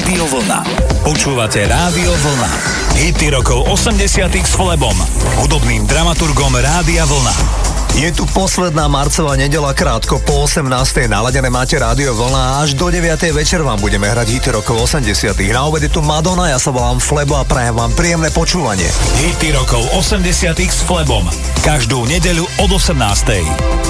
Rádio Vlna. Počúvate Rádio Vlna. Hity rokov 80 s Flebom, hudobným dramaturgom Rádia Vlna. Je tu posledná marcová nedela krátko po 18. naladené máte rádio vlna a až do 9. večer vám budeme hrať hity rokov 80. Na obede tu Madonna, ja sa volám Flebo a prajem vám príjemné počúvanie. Hity rokov 80 s Flebom. Každú nedeľu od 18.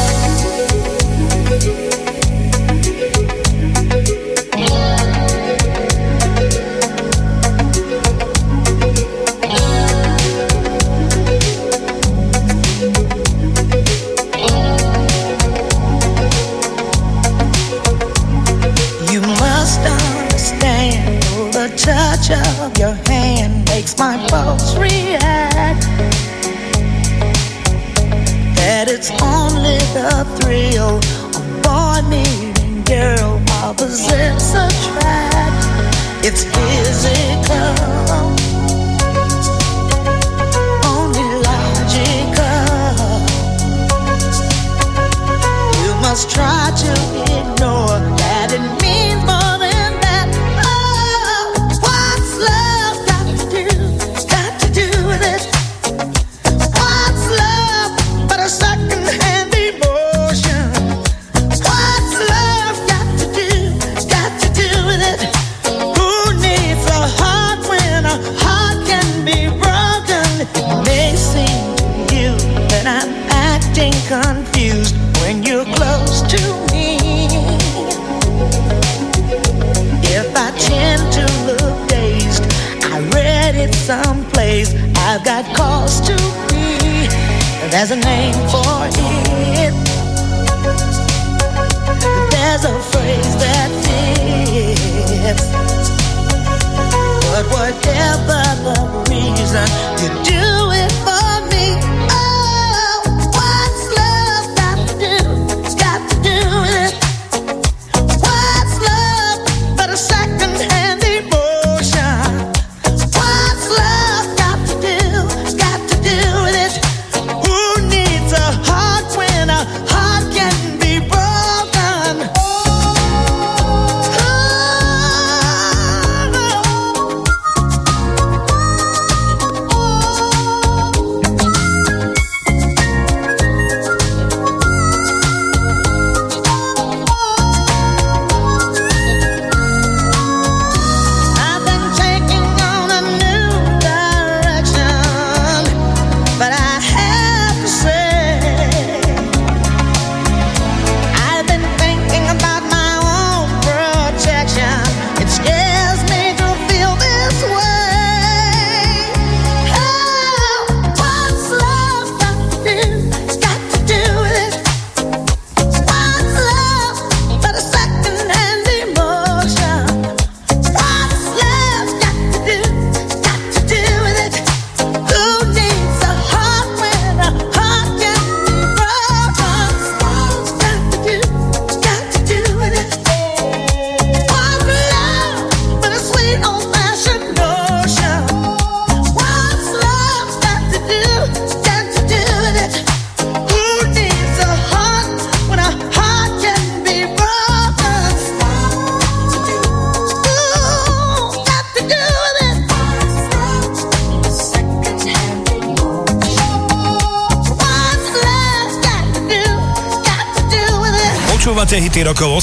You do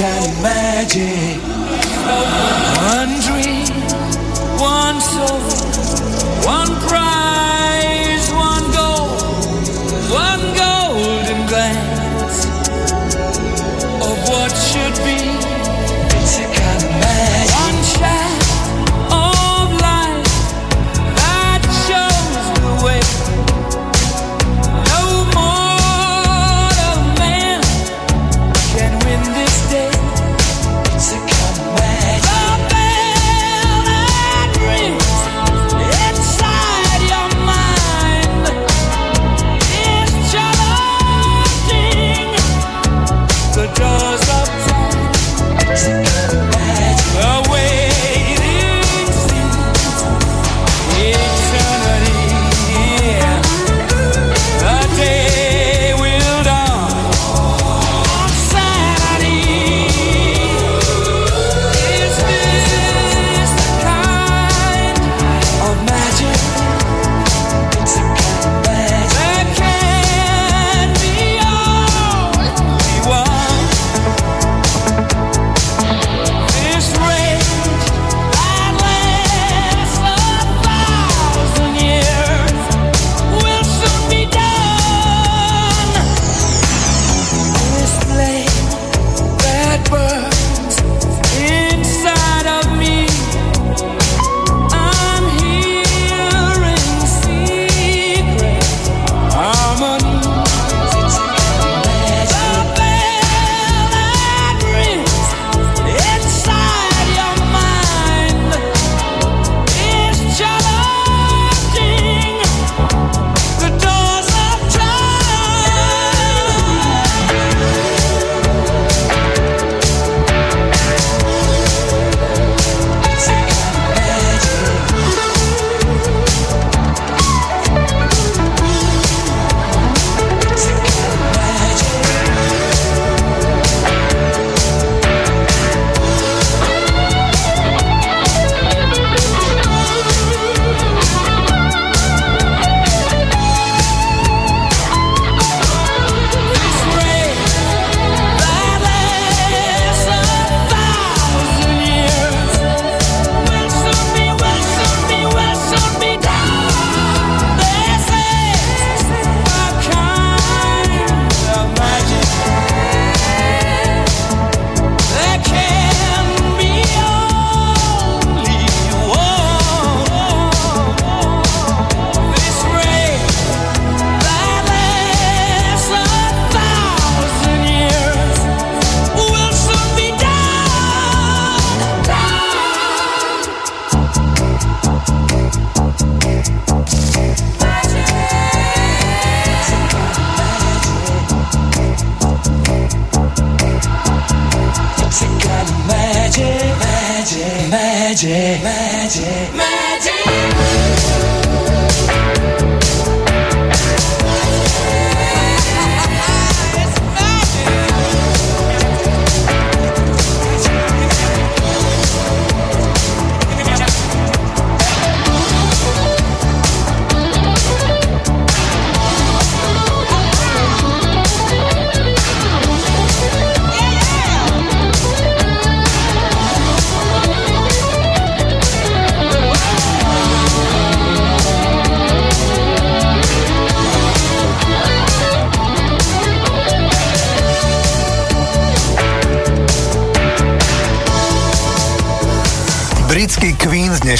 can't imagine.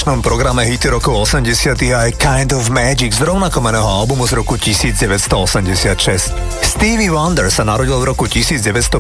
Dnešnom programe hity rokov 80 aj Kind of Magic z rovnakomeného albumu z roku 1986. Stevie Wonder sa narodil v roku 1950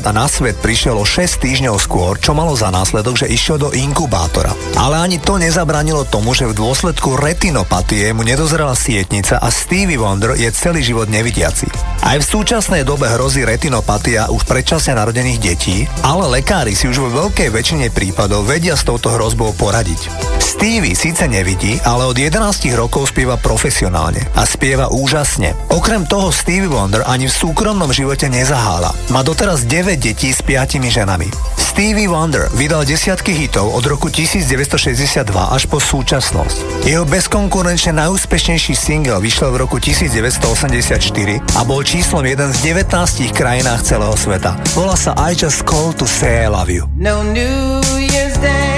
a na svet prišiel o 6 týždňov skôr, čo malo za následok, že išiel do inkubátora. Ale ani to nezabranilo tomu, že v dôsledku retinopatie mu nedozrela sietnica a Stevie Wonder je celý život nevidiaci. Aj v súčasnej dobe hrozí retinopatia už predčasne narodených detí, ale lekári si už vo veľkej väčšine prípadov vedia s touto hrozbou poradiť. Stevie síce nevidí, ale od 11 rokov spieva profesionálne a spieva úžasne. Okrem toho Stevie Wonder ani v súkromnom živote nezahála. Má doteraz 9 detí s 5 ženami. Stevie Wonder vydal desiatky hitov od roku 1962 až po súčasnosť. Jeho bezkonkurenčne najúspešnejší single vyšiel v roku 1984 a bol číslom jeden z 19 krajinách celého sveta. Volá sa I Just Call to Say I Love You. No New Year's Day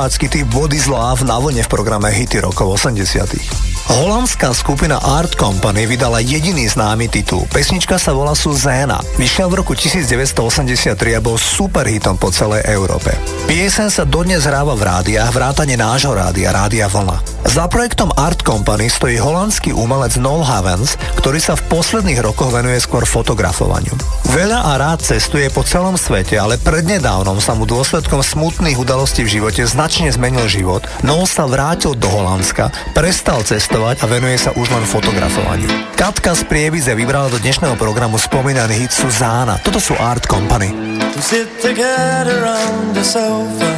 Posluchácky typ Body Love na vlne v programe Hity rokov 80 Holandská skupina Art Company vydala jediný známy titul. Pesnička sa volá Suzana. Vyšiel v roku 1983 a bol super hitom po celej Európe. Piesen sa dodnes hráva v rádiách, vrátane nášho rádia, Rádia Vlna. Za projektom Art Company stojí holandský umelec Noel Havens, ktorý sa v posledných rokoch venuje skôr fotografovaniu. Veľa a rád cestuje po celom svete, ale prednedávnom sa mu dôsledkom smutných udalostí v živote značne zmenil život. Noel sa vrátil do Holandska, prestal cestovať a venuje sa už len fotografovaniu. Katka z Prievize vybrala do dnešného programu spomínaný hit Suzána. Toto sú Art Company. sit together on the sofa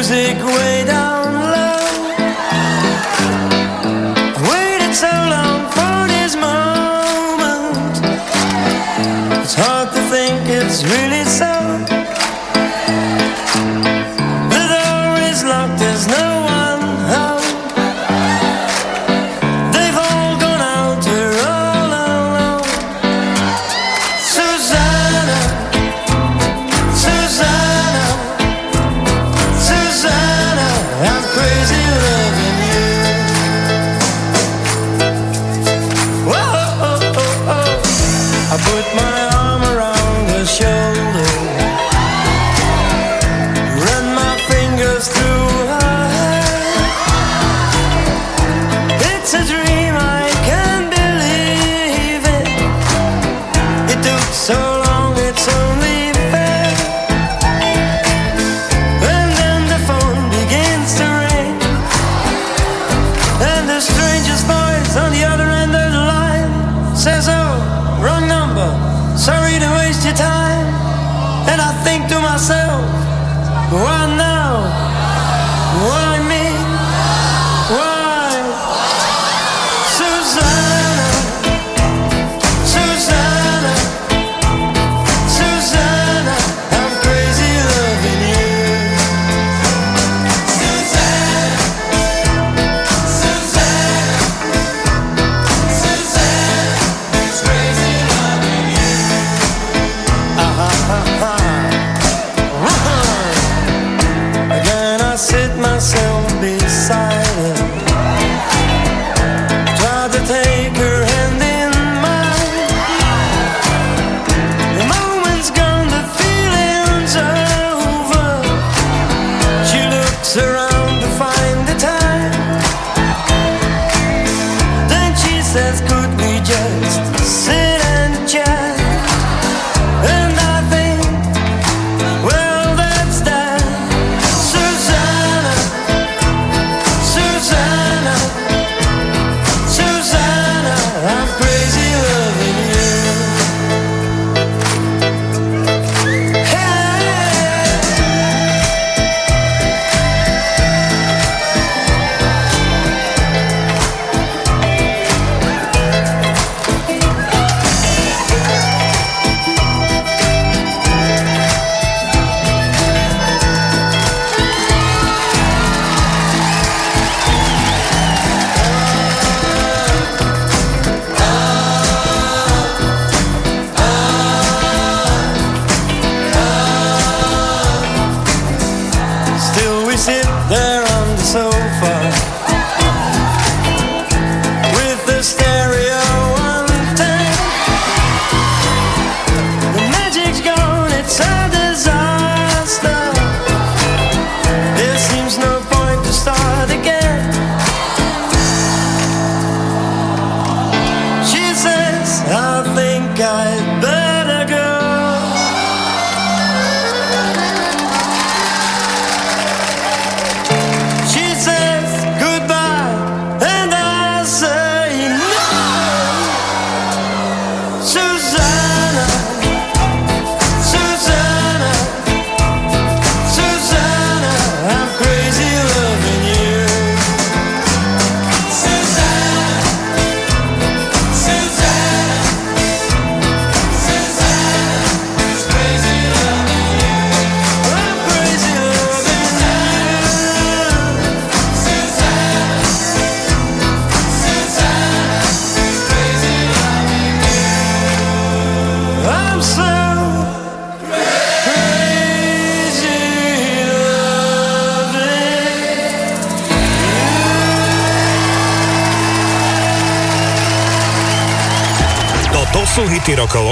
music way down low. Waited so long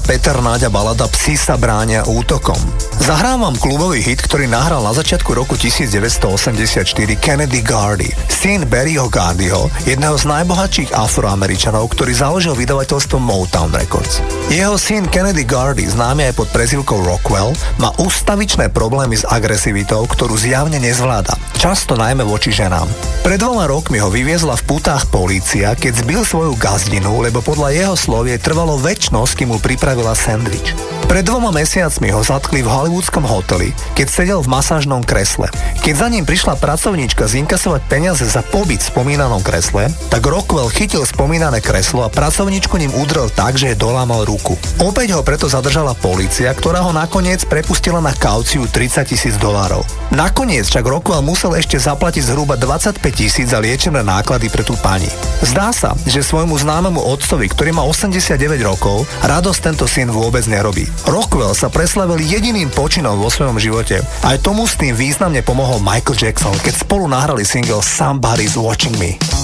Peter Náďa balada Psi sa bránia útokom. Zahrám vám klubový hit, ktorý nahral na začiatku roku 1984 Kennedy Gardy, syn Barryho Gardyho, jedného z najbohatších afroameričanov, ktorý založil vydavateľstvo Motown Records. Jeho syn Kennedy Gardy, známy aj pod prezivkou Rockwell, má ustavičné problémy s agresivitou, ktorú zjavne nezvláda, často najmä voči ženám. Pred dvoma rokmi ho vyviezla v putách polícia, keď zbil svoju gazdinu, lebo podľa jeho slov jej trvalo väčšnosť, kým mu pripravila sendvič. Pred dvoma mesiacmi ho zatkli v hollywoodskom hoteli, keď sedel v masážnom kresle. Keď za ním prišla pracovníčka zinkasovať peniaze za pobyt v spomínanom kresle, tak Rockwell chytil spomínané kreslo a pracovníčku ním udrel tak, že jej dolámal ruku. Opäť ho preto zadržala polícia, ktorá ho nakoniec prepustila na kauciu 30 tisíc dolárov. Nakoniec však Rockwell musel ešte zaplatiť zhruba 25 tisíc za liečené náklady pre tú pani. Zdá sa, že svojmu známemu otcovi, ktorý má 89 rokov, radosť tento syn vôbec nerobí. Rockwell sa preslavil jediným počinom vo svojom živote. Aj tomu s tým významne pomohol Michael Jackson, keď spolu nahrali single Somebody's Watching Me.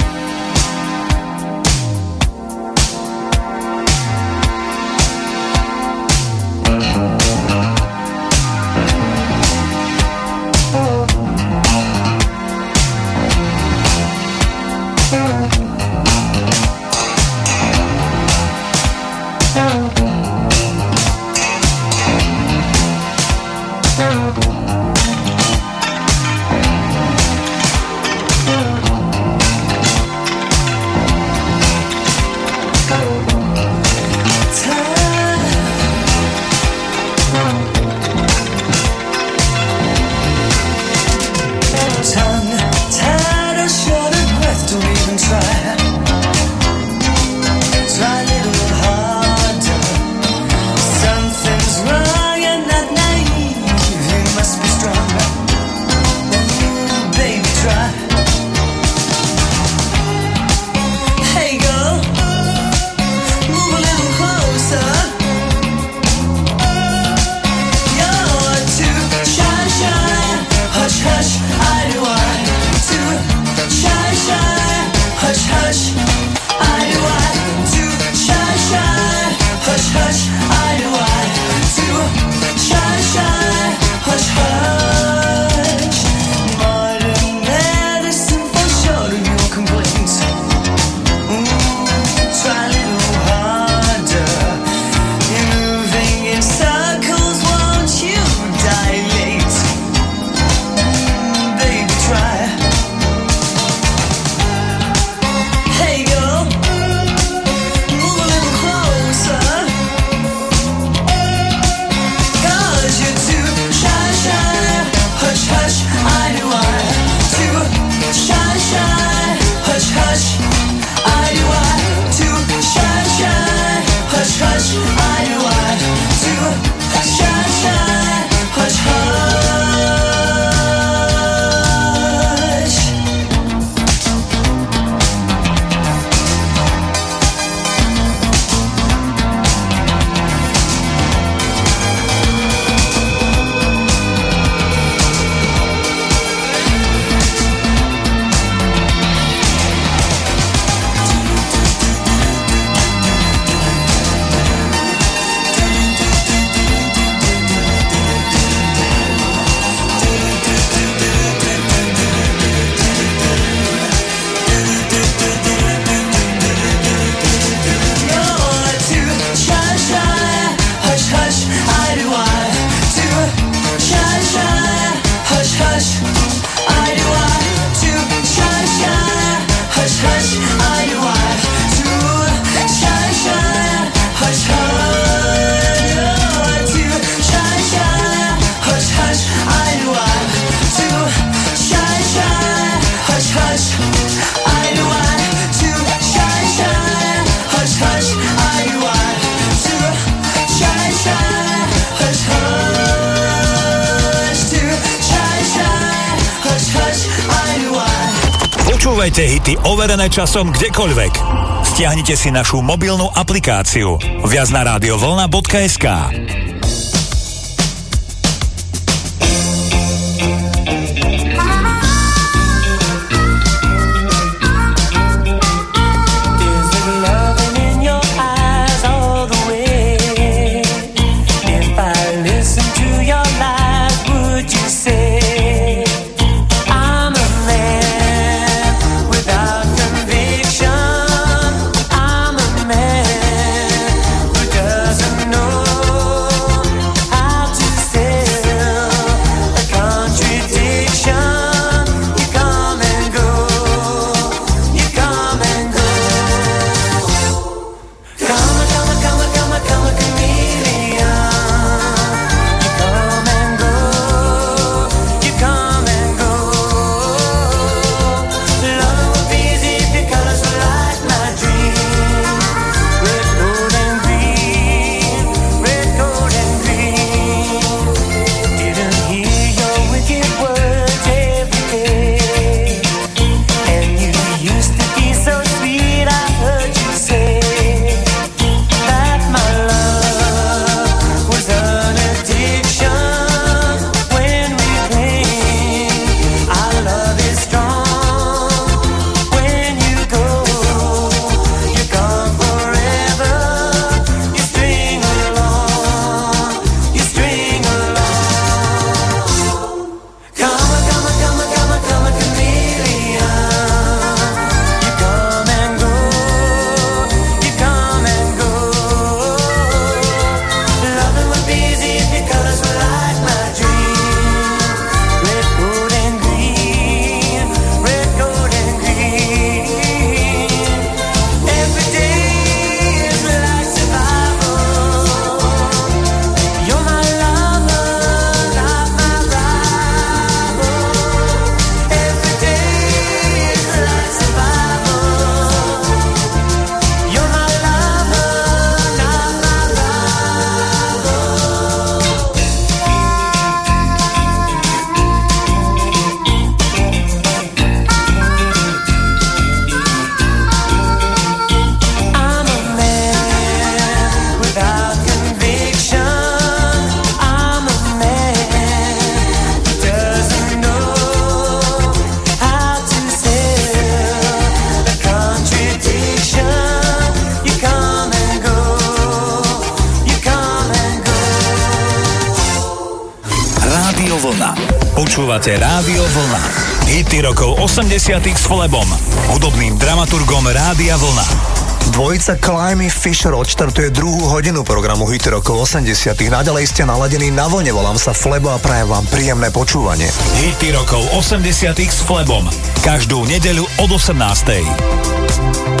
Overené časom kdekoľvek. Stiahnite si našu mobilnú aplikáciu viac Flebom, hudobným dramaturgom Rádia Vlna. Dvojica Climby Fisher odštartuje druhú hodinu programu Hity rokov 80 Naďalej ste naladení na vlne, volám sa Flebo a prajem vám príjemné počúvanie. Hity rokov 80 s Flebom. Každú nedeľu od 18.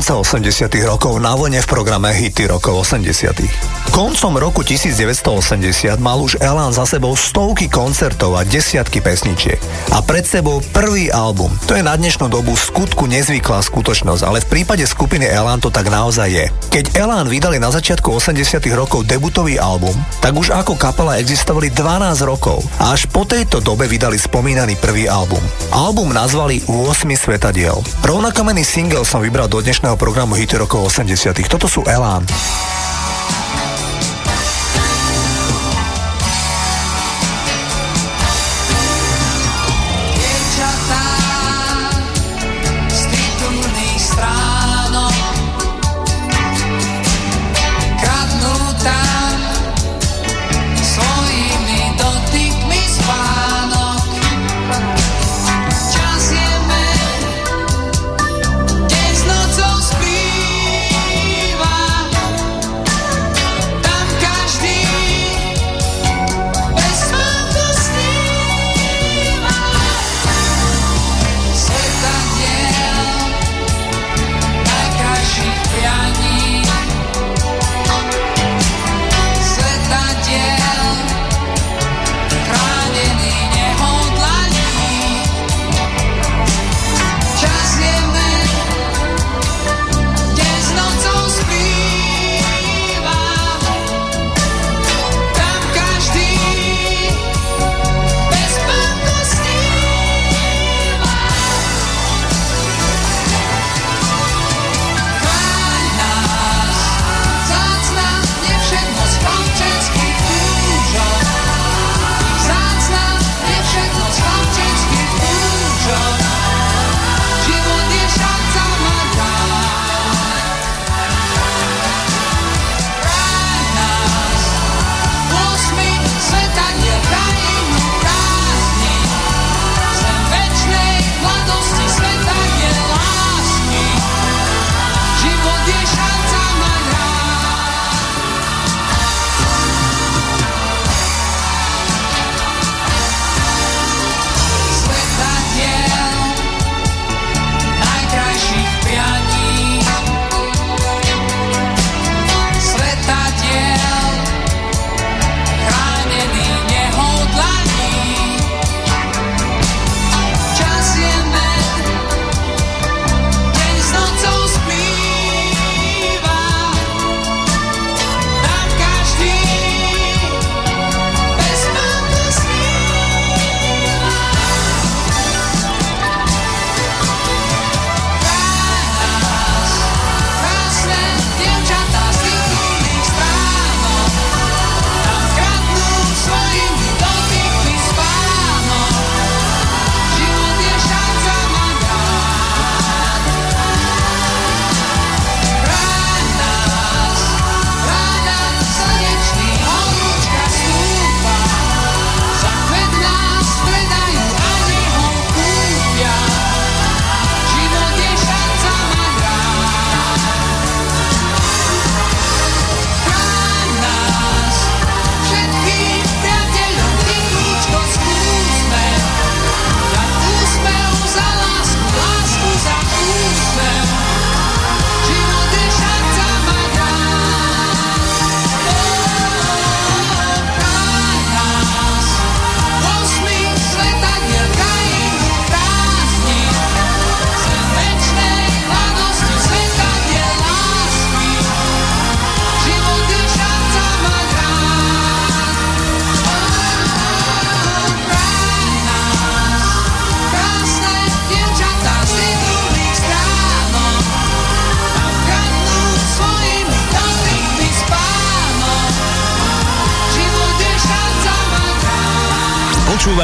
Konca 80 rokov na vlne v programe Hity rokov 80 Koncom roku 1980 mal už Elan za sebou stovky koncertov a desiatky pesničiek. A pred sebou prvý album. To je na dnešnú dobu skutku nezvyklá skutočnosť, ale v prípade skupiny Elan to tak naozaj je. Keď Elan vydali na začiatku 80 rokov debutový album, tak už ako kapela existovali 12 rokov a až po tejto dobe vydali spomínaný prvý album. Album nazvali 8 svetadiel. Rovnakamenný single som vybral do dnešného programu Hity rokov 80 Toto sú Elán.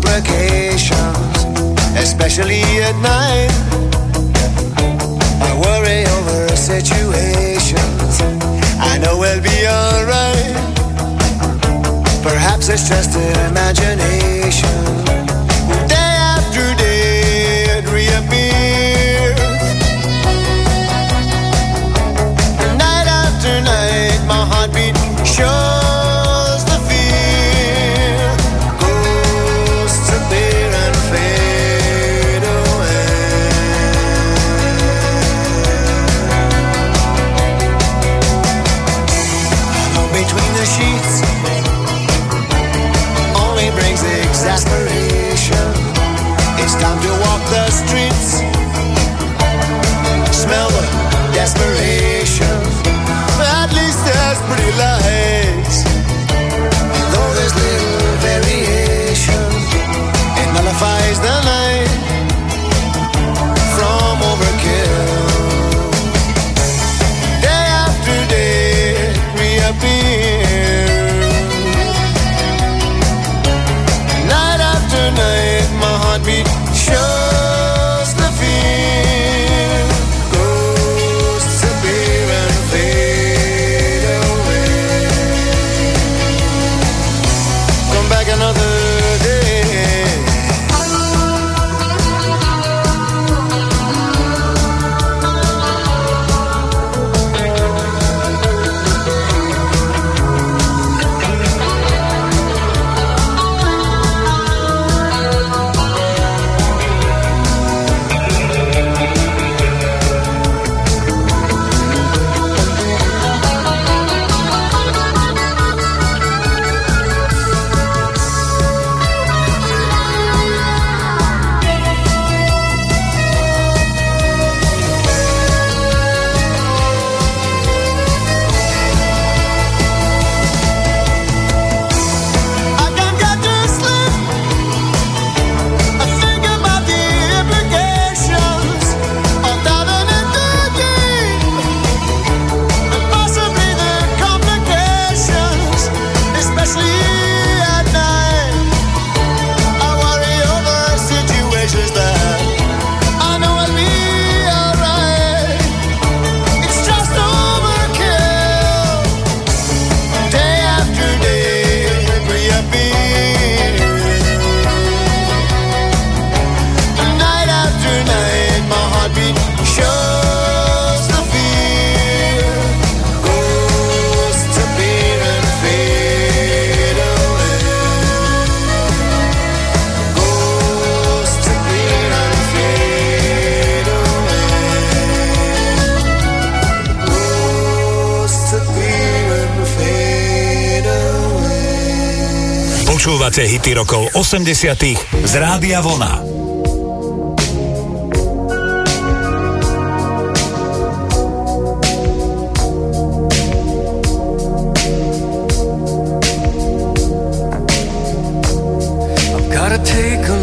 Complications, especially at night. I worry over situations. I know we'll be alright. Perhaps it's just an imagination. Počúvate hity rokov 80 z Rádia Vlna. Gotta take a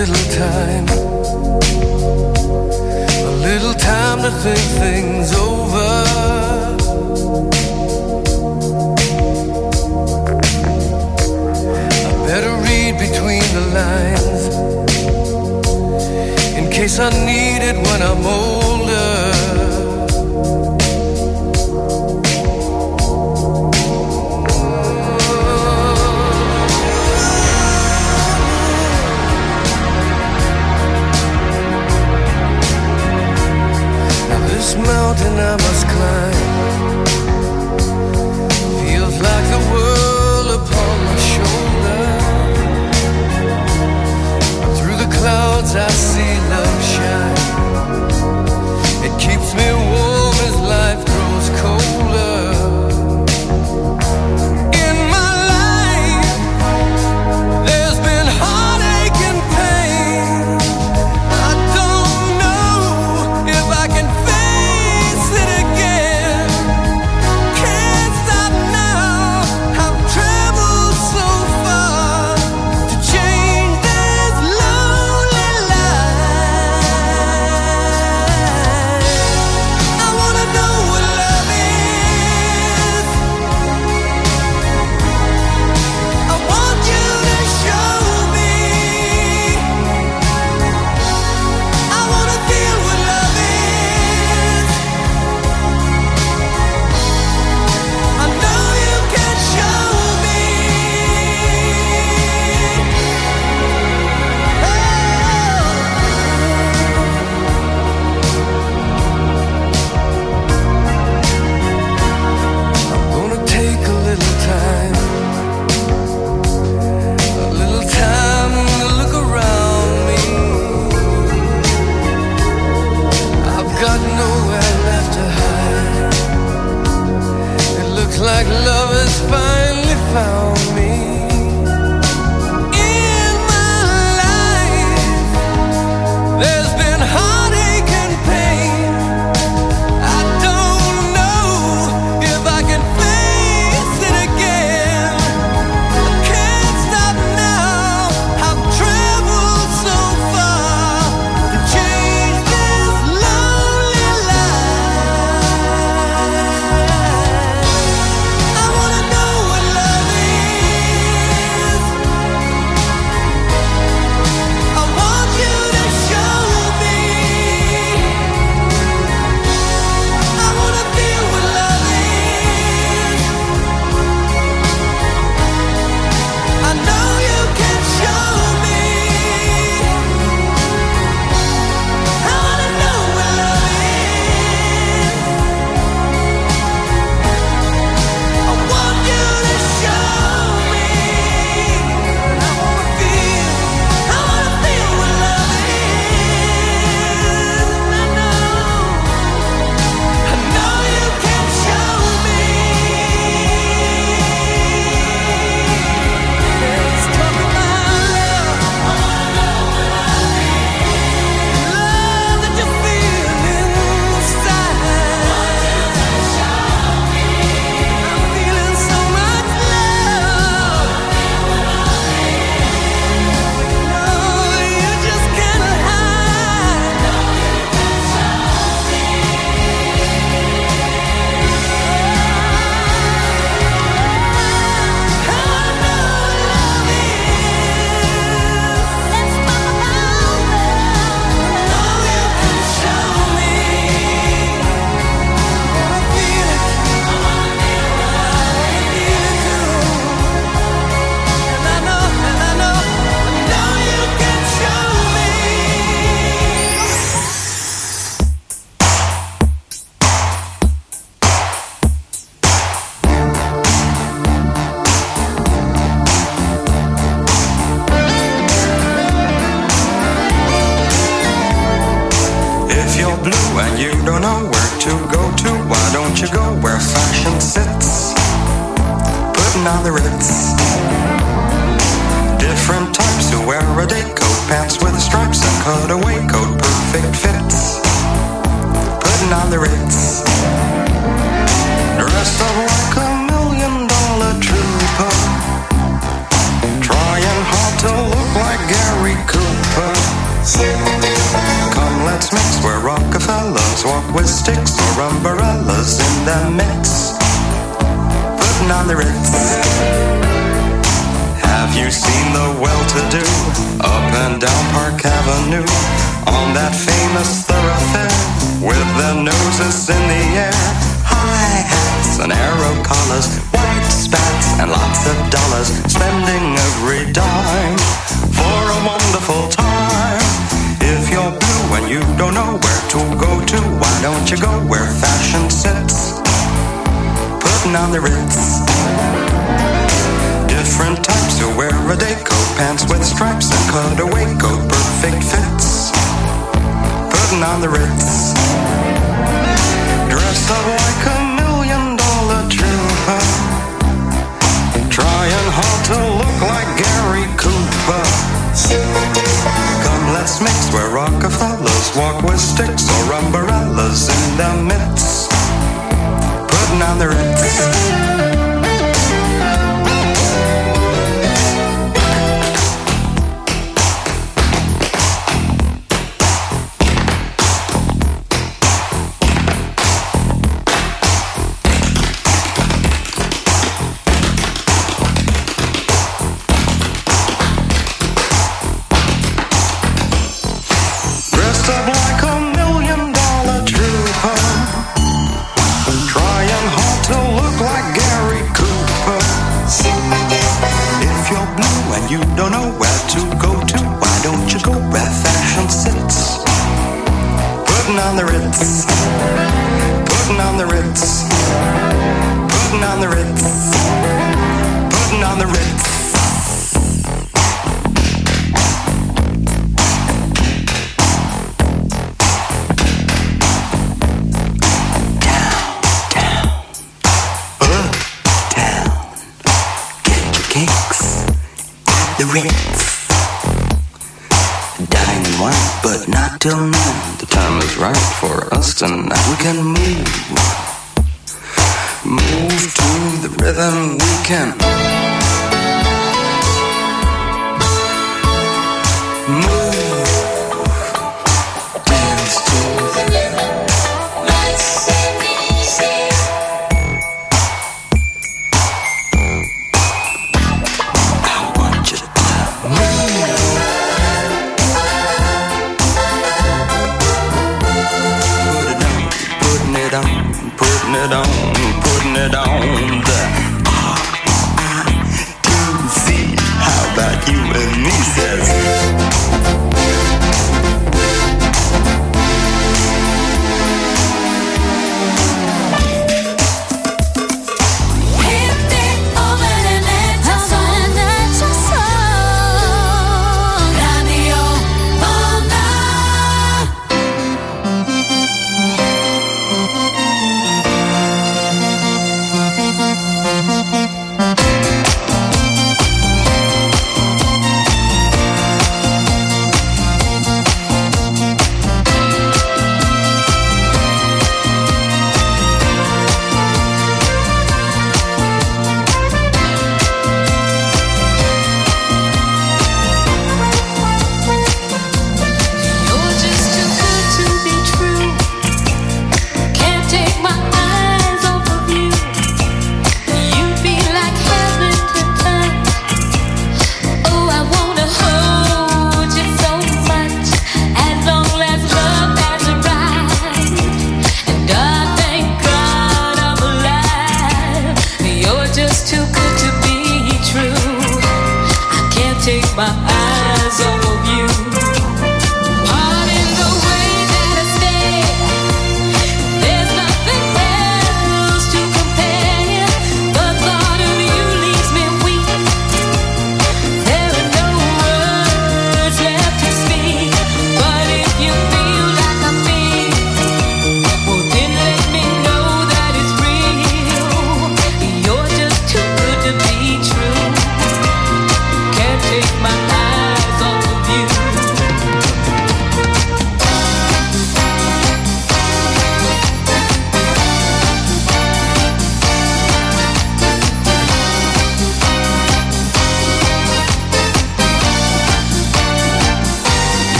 little time, a little time to think things I need it when I'm older. This mountain I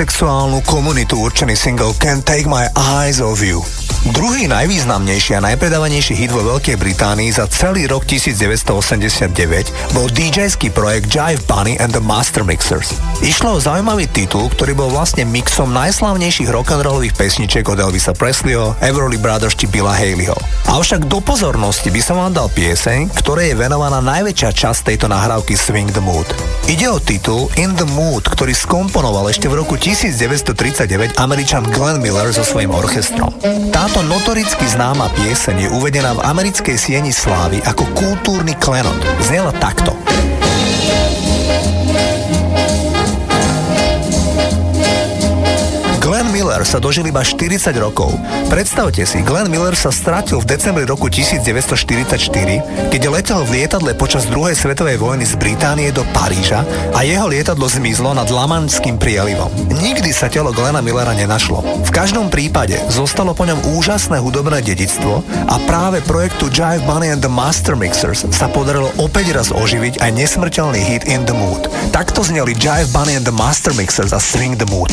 Homosexuálnu komunitu určený single Can't Take My Eyes Off You. Druhý najvýznamnejší a najpredávanejší hit vo Veľkej Británii za celý rok 1989 bol DJský projekt Jive Bunny and the Master Mixers. Išlo o zaujímavý titul, ktorý bol vlastne mixom najslavnejších rock'n'rollových pesničiek od Elvisa Presleyho, Everly Brothers či Billa Haleyho. Avšak do pozornosti by som vám dal pieseň, ktorej je venovaná najväčšia časť tejto nahrávky Swing the Mood. Ide o titul In the Mood, ktorý skomponoval ešte v roku 1939 američan Glenn Miller so svojím orchestrom. Táto notoricky známa pieseň je uvedená v americkej sieni slávy ako kultúrny klenot. Znela takto. Miller sa dožil iba 40 rokov. Predstavte si, Glenn Miller sa stratil v decembri roku 1944, keď letel v lietadle počas druhej svetovej vojny z Británie do Paríža a jeho lietadlo zmizlo nad Lamanským prielivom. Nikdy sa telo Glena Millera nenašlo. V každom prípade zostalo po ňom úžasné hudobné dedictvo a práve projektu Jive Bunny and the Master Mixers sa podarilo opäť raz oživiť aj nesmrteľný hit In the Mood. Takto zneli Jive Bunny and the Master Mixers a Swing the Mood.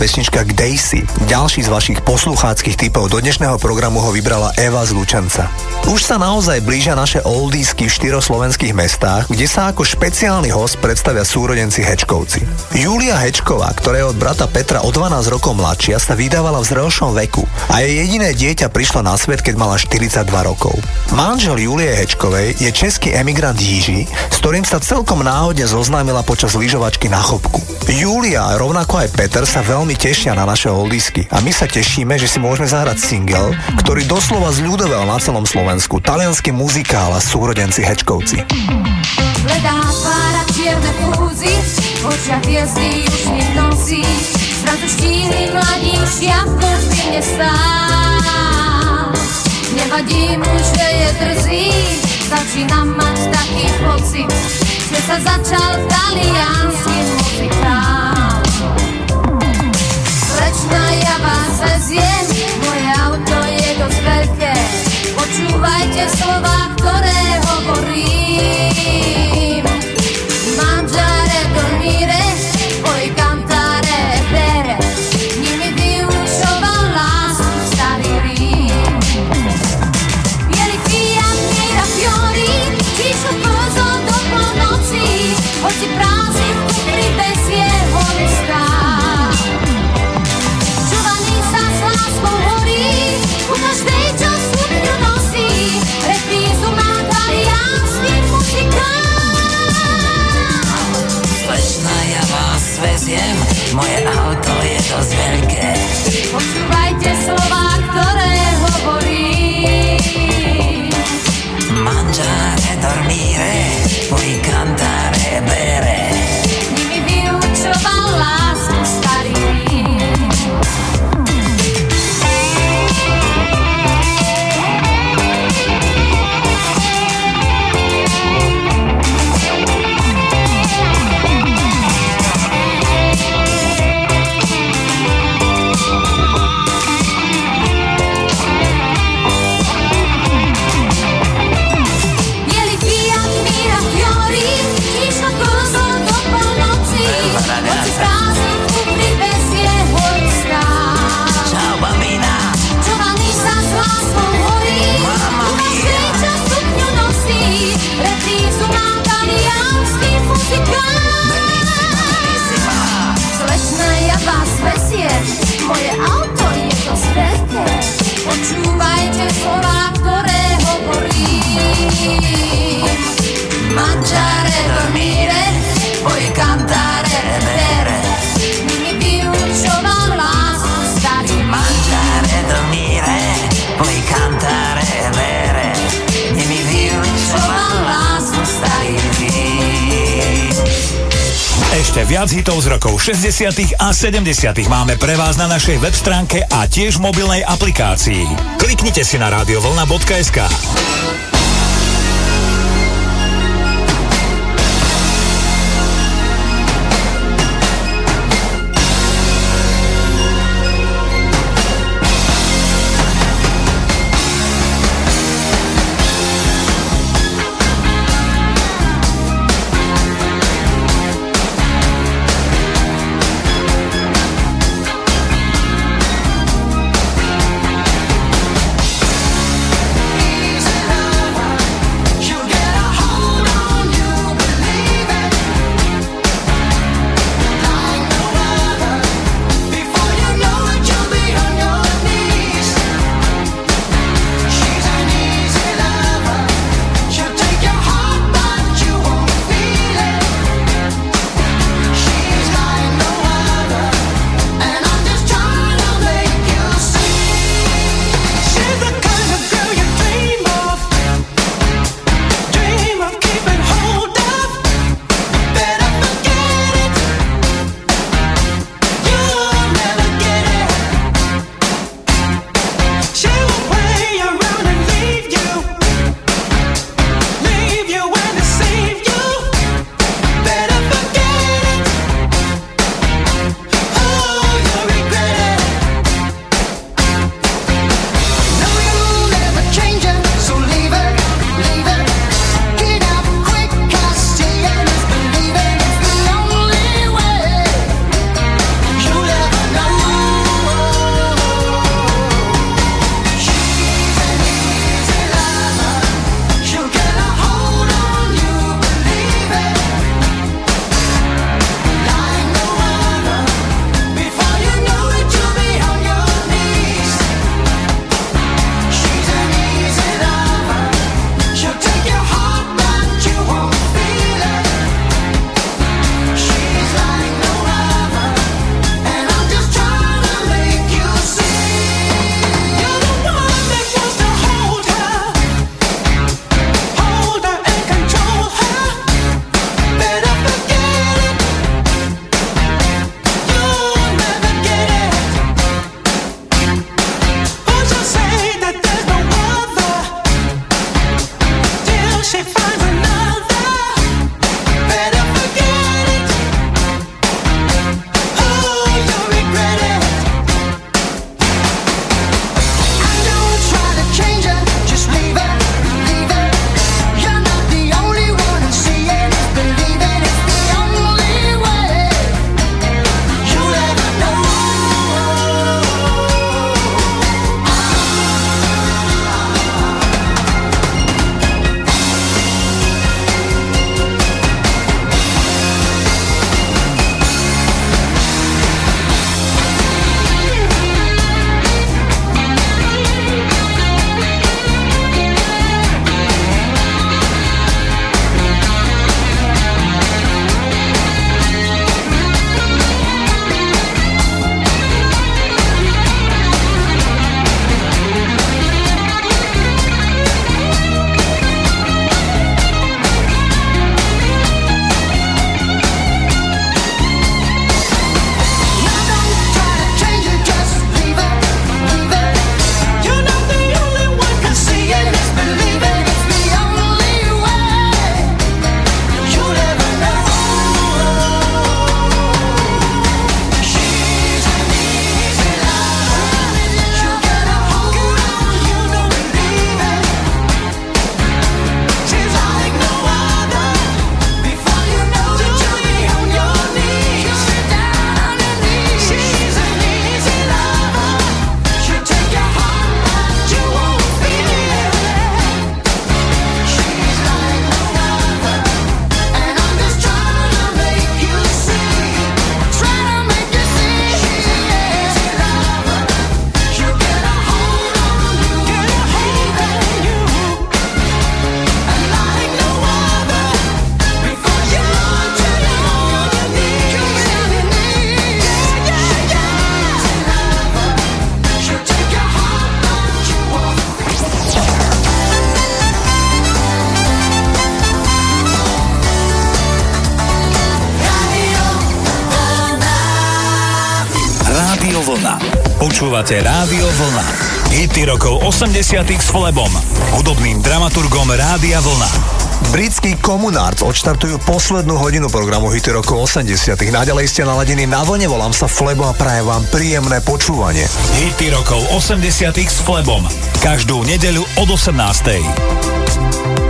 Pesnička Daisy. Ďalší z vašich poslucháckých typov do dnešného programu ho vybrala Eva z Lučenca. Už sa naozaj blížia naše oldísky v štyroch slovenských mestách, kde sa ako špeciálny host predstavia súrodenci Hečkovci. Julia Hečková, ktorá je od brata Petra o 12 rokov mladšia, sa vydávala v zrelšom veku a jej jediné dieťa prišlo na svet, keď mala 42 rokov. Manžel Julie Hečkovej je český emigrant Jíži, s ktorým sa celkom náhodne zoznámila počas lyžovačky na chopku. Julia, rovnako aj Peter sa veľmi tešia na naše oldisky a my sa tešíme, že si môžeme zahrať single, ktorý doslova zľudoval na celom Slovensku, talianský muzikál a súrodenci Hečkovci. Hledá tvára čierne fúzy, v hviezdy už nik nosí. Zrazu štíhly mladí šiapko pri mne stál. Nevadí mu, že je drzý, začínam mať taký pocit, že sa začal taliansky muzikál. Ja vás veziem, moje auto je dosť veľké. Počúvajte slova, ktoré hovorím. 60. a 70. máme pre vás na našej web stránke a tiež mobilnej aplikácii. Kliknite si na radiovolna.sk. Vlna. Hity rokov 80 s Flebom, hudobným dramaturgom Rádia Vlna. Britský Communards odštartujú poslednú hodinu programu Hity rokov 80 Naďalej ste naladení na vlne, volám sa Flebo a prajem vám príjemné počúvanie. Hity rokov 80 s Flebom. Každú nedeľu od 18.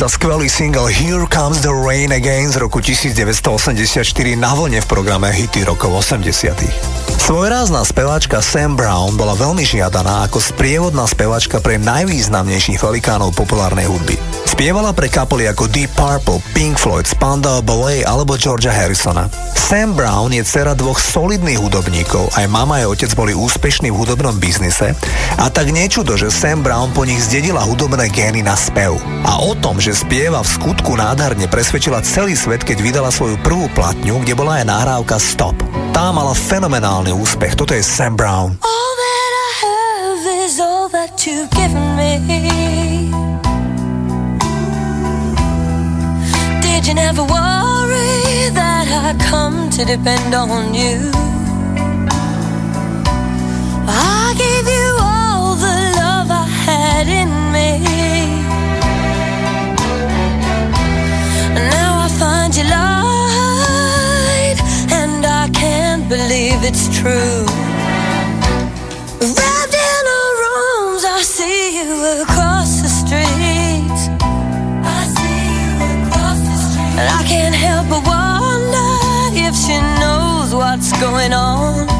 za skvelý single Here Comes the Rain Again z roku 1984 na vlne v programe Hity rokov 80. Svojrázna speváčka Sam Brown bola veľmi žiadaná ako sprievodná speváčka pre najvýznamnejších velikánov populárnej hudby. Spievala pre kapely ako Deep Purple, Pink Floyd, Spandau Ballet alebo Georgia Harrisona. Sam Brown je dcera dvoch solidných hudobníkov, aj mama aj otec boli úspešní v hudobnom biznise a tak nečudo, že Sam Brown po nich zdedila hudobné gény na spev. A o tom, že spieva v skutku nádherne presvedčila celý svet, keď vydala svoju prvú platňu, kde bola aj nahrávka Stop. Tá mala fenomenálny úspech, toto je Sam Brown. All that I have is all that you've given me. you never worry that I come to depend on you. I gave you all the love I had in me. Now I find you lied, and I can't believe it's true. Right going on.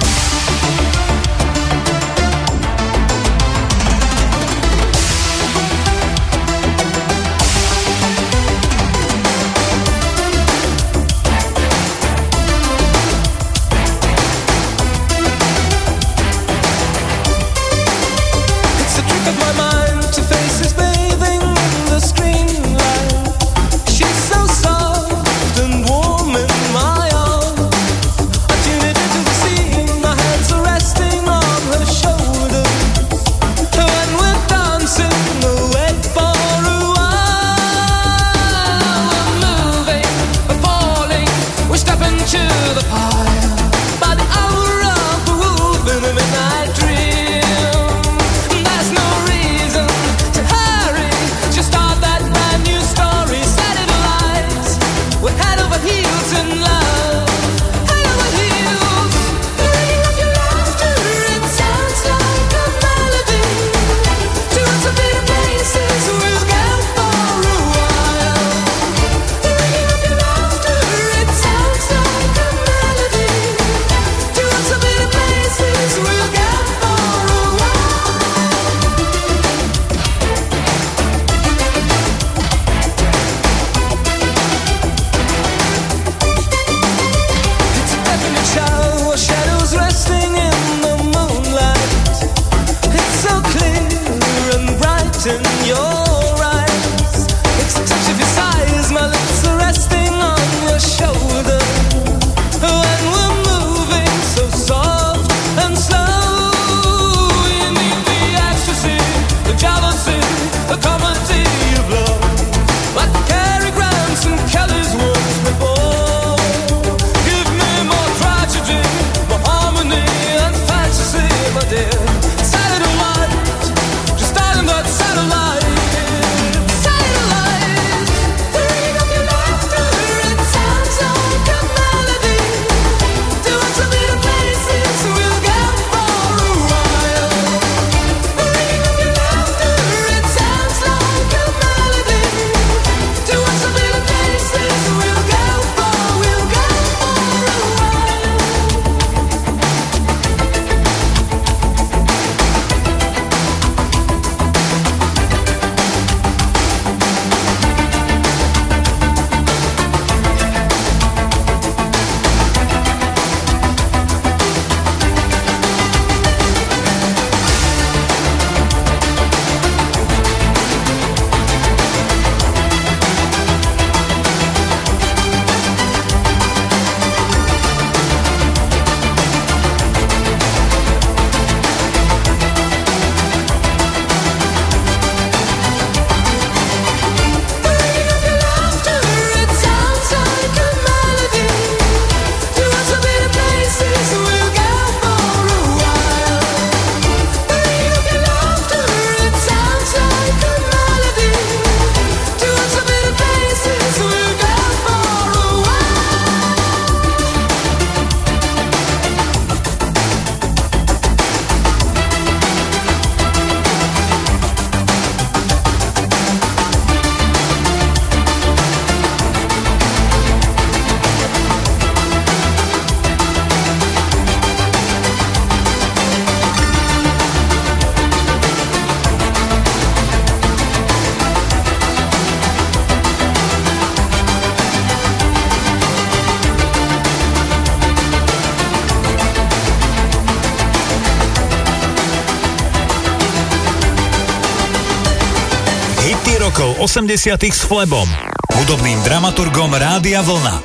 80 s Flebom, hudobným dramaturgom Rádia Vlna.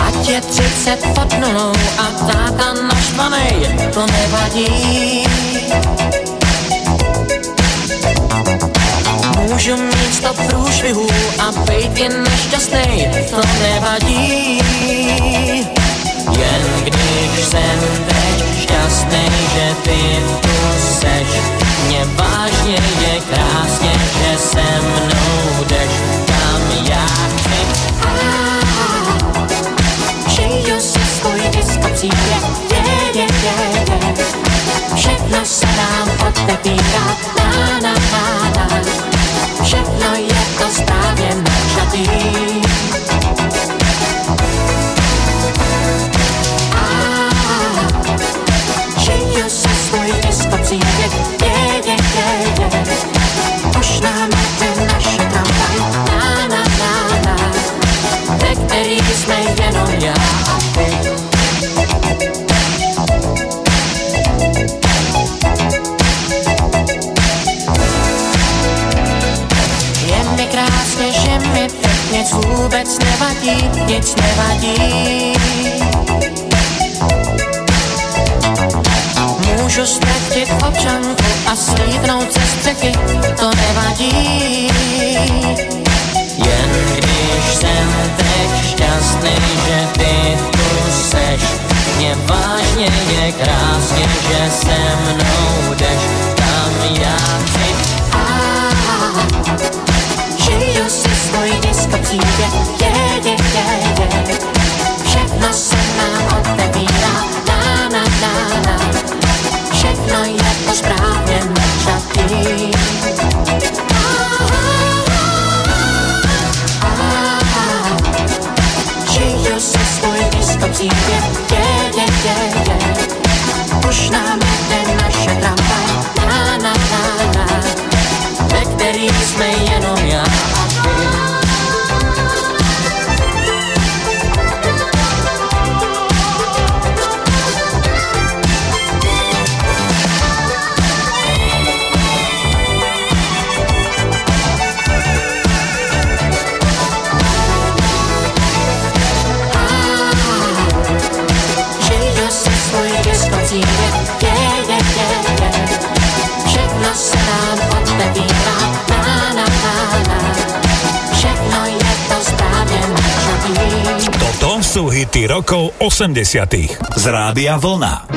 Ať je 30 pod nulou a táta naštvanej, to nevadí. Můžu mít sto průšvihů a být jen nešťastnej, to nevadí. Až jsem teď šťastný, že ty tu seš. Mně vážně je krásně, že se mnou jdeš. Tam já chci Žiju si svůj disko je, je, je, je Všechno se nám otevírá 80. z Rádia Vlna.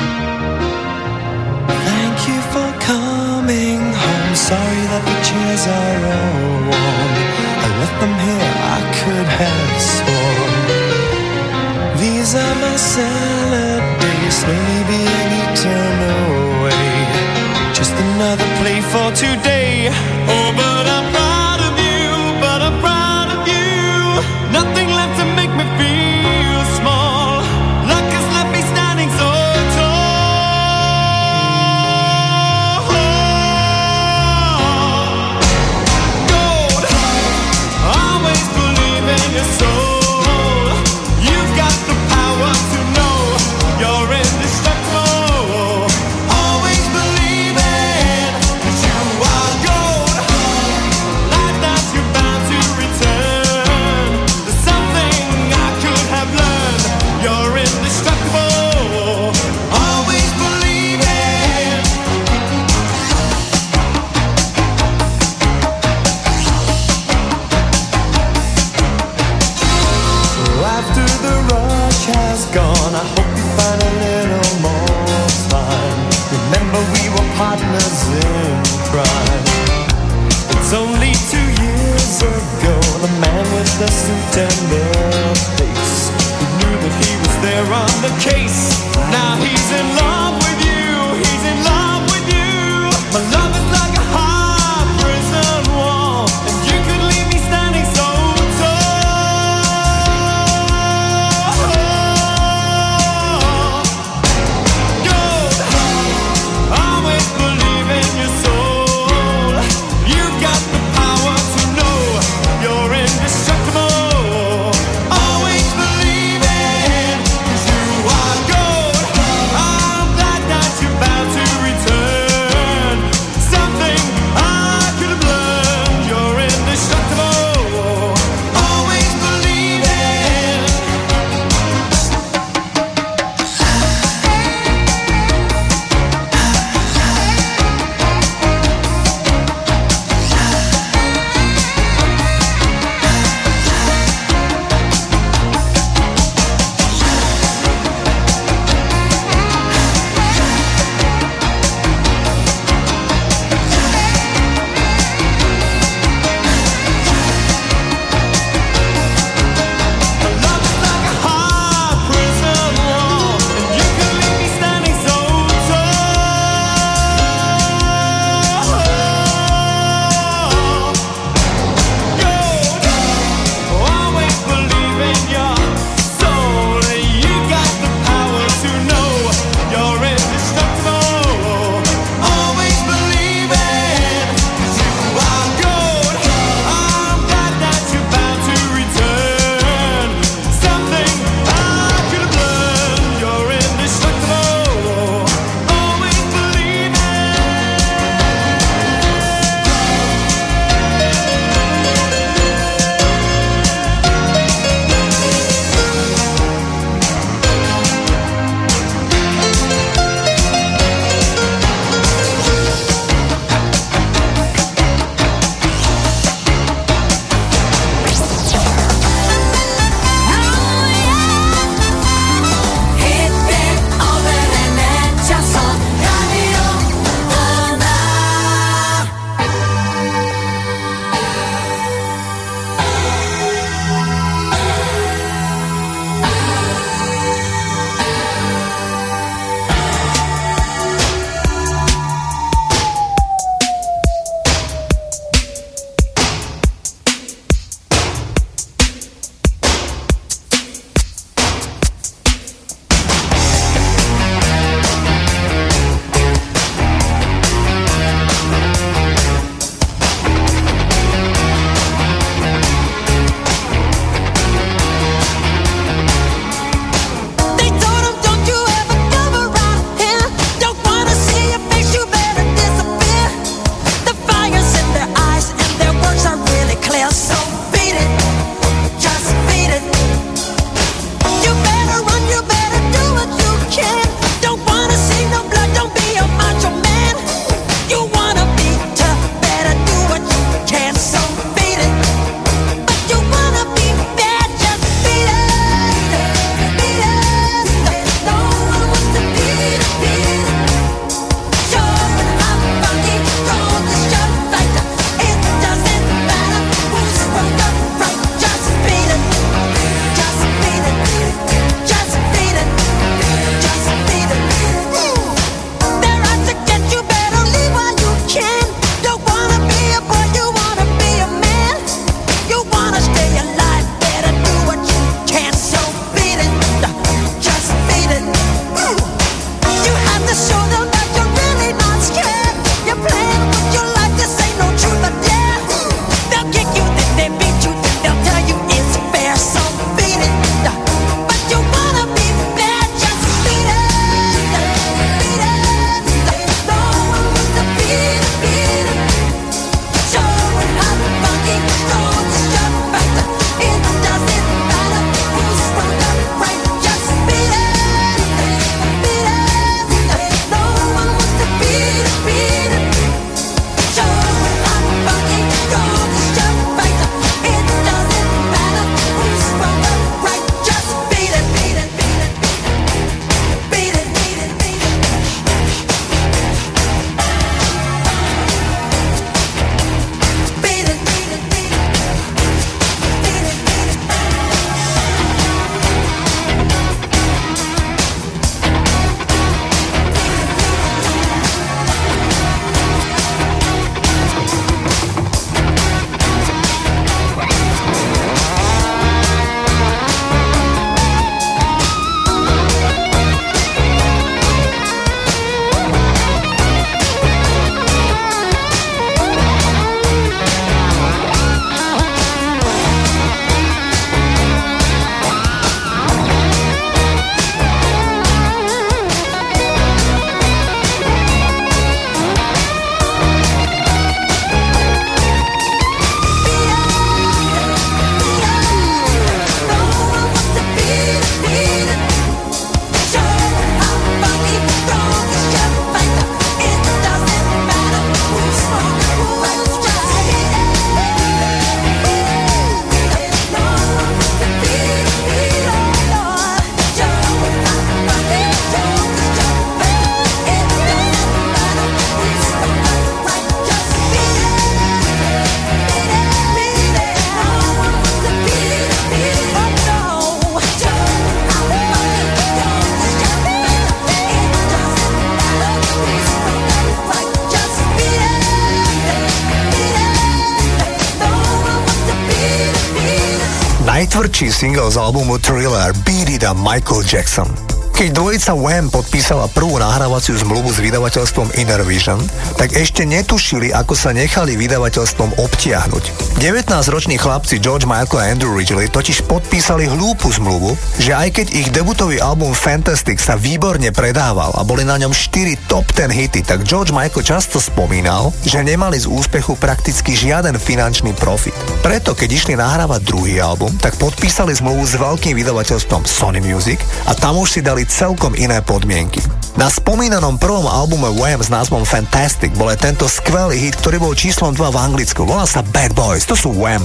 Z albumu Thriller Beat It Michael Jackson. Keď dvojica Wham podpísala prvú nahrávaciu zmluvu s vydavateľstvom Inner Vision, tak ešte netušili, ako sa nechali vydavateľstvom obtiahnuť. 19-roční chlapci George Michael a Andrew Ridgely totiž podpísali hlúpu zmluvu, že aj keď ich debutový album Fantastic sa výborne predával a boli na ňom 4 top 10 hity, tak George Michael často spomínal, že nemali z úspechu prakticky žiaden finančný profit. Preto, keď išli nahrávať druhý album, tak podpísali zmluvu s veľkým vydavateľstvom Sony Music a tam už si dali celkom iné podmienky. Na spomínanom prvom albume Wham s názvom Fantastic bol tento skvelý hit, ktorý bol číslom 2 v Anglicku. Volá sa Bad Boys, to sú Wham.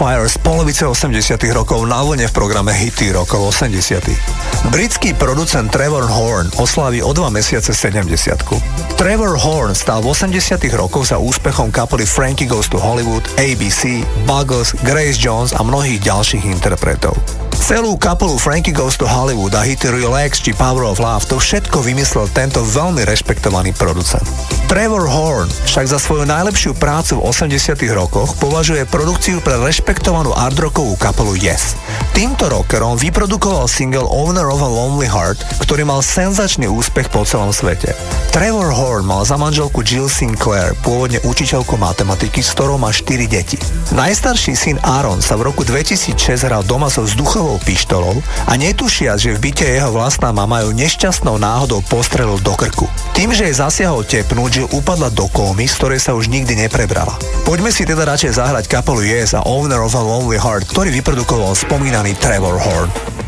Fire z polovice 80 rokov na vlne v programe Hity rokov 80 Britský producent Trevor Horn oslaví o dva mesiace 70 Trevor Horn stál v 80 rokoch za úspechom kapely Frankie Goes to Hollywood, ABC, Buggles, Grace Jones a mnohých ďalších interpretov. Celú kapelu Frankie Goes to Hollywood a hity Relax či Power of Love to všetko vymyslel tento veľmi rešpektovaný producent. Trevor Horn však za svoju najlepšiu prácu v 80 rokoch považuje produkciu pre rešpektovanú ardrockovú kapelu Yes. Týmto rockerom vyprodukoval single Owner of a Lonely Heart, ktorý mal senzačný úspech po celom svete. Trevor Horn mal za manželku Jill Sinclair, pôvodne učiteľku matematiky, s ktorou má 4 deti. Najstarší syn Aaron sa v roku 2006 hral doma so vzduchovou pištolou a netušia, že v byte jeho vlastná mama ju nešťastnou náhodou postrelil do krku. Tým, že jej zasiahol tepnú, Jill upadla do kómy, z ktorej sa už nikdy neprebrala. Poďme si teda radšej zahrať kapelu Yes a Owner of a Lonely Heart, ktorý vyprodukoval spomínaný terminali Trevor Horn.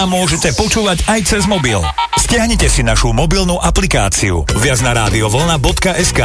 Rána môžete počúvať aj cez mobil. Stiahnite si našu mobilnú aplikáciu viac na radiovolna.sk.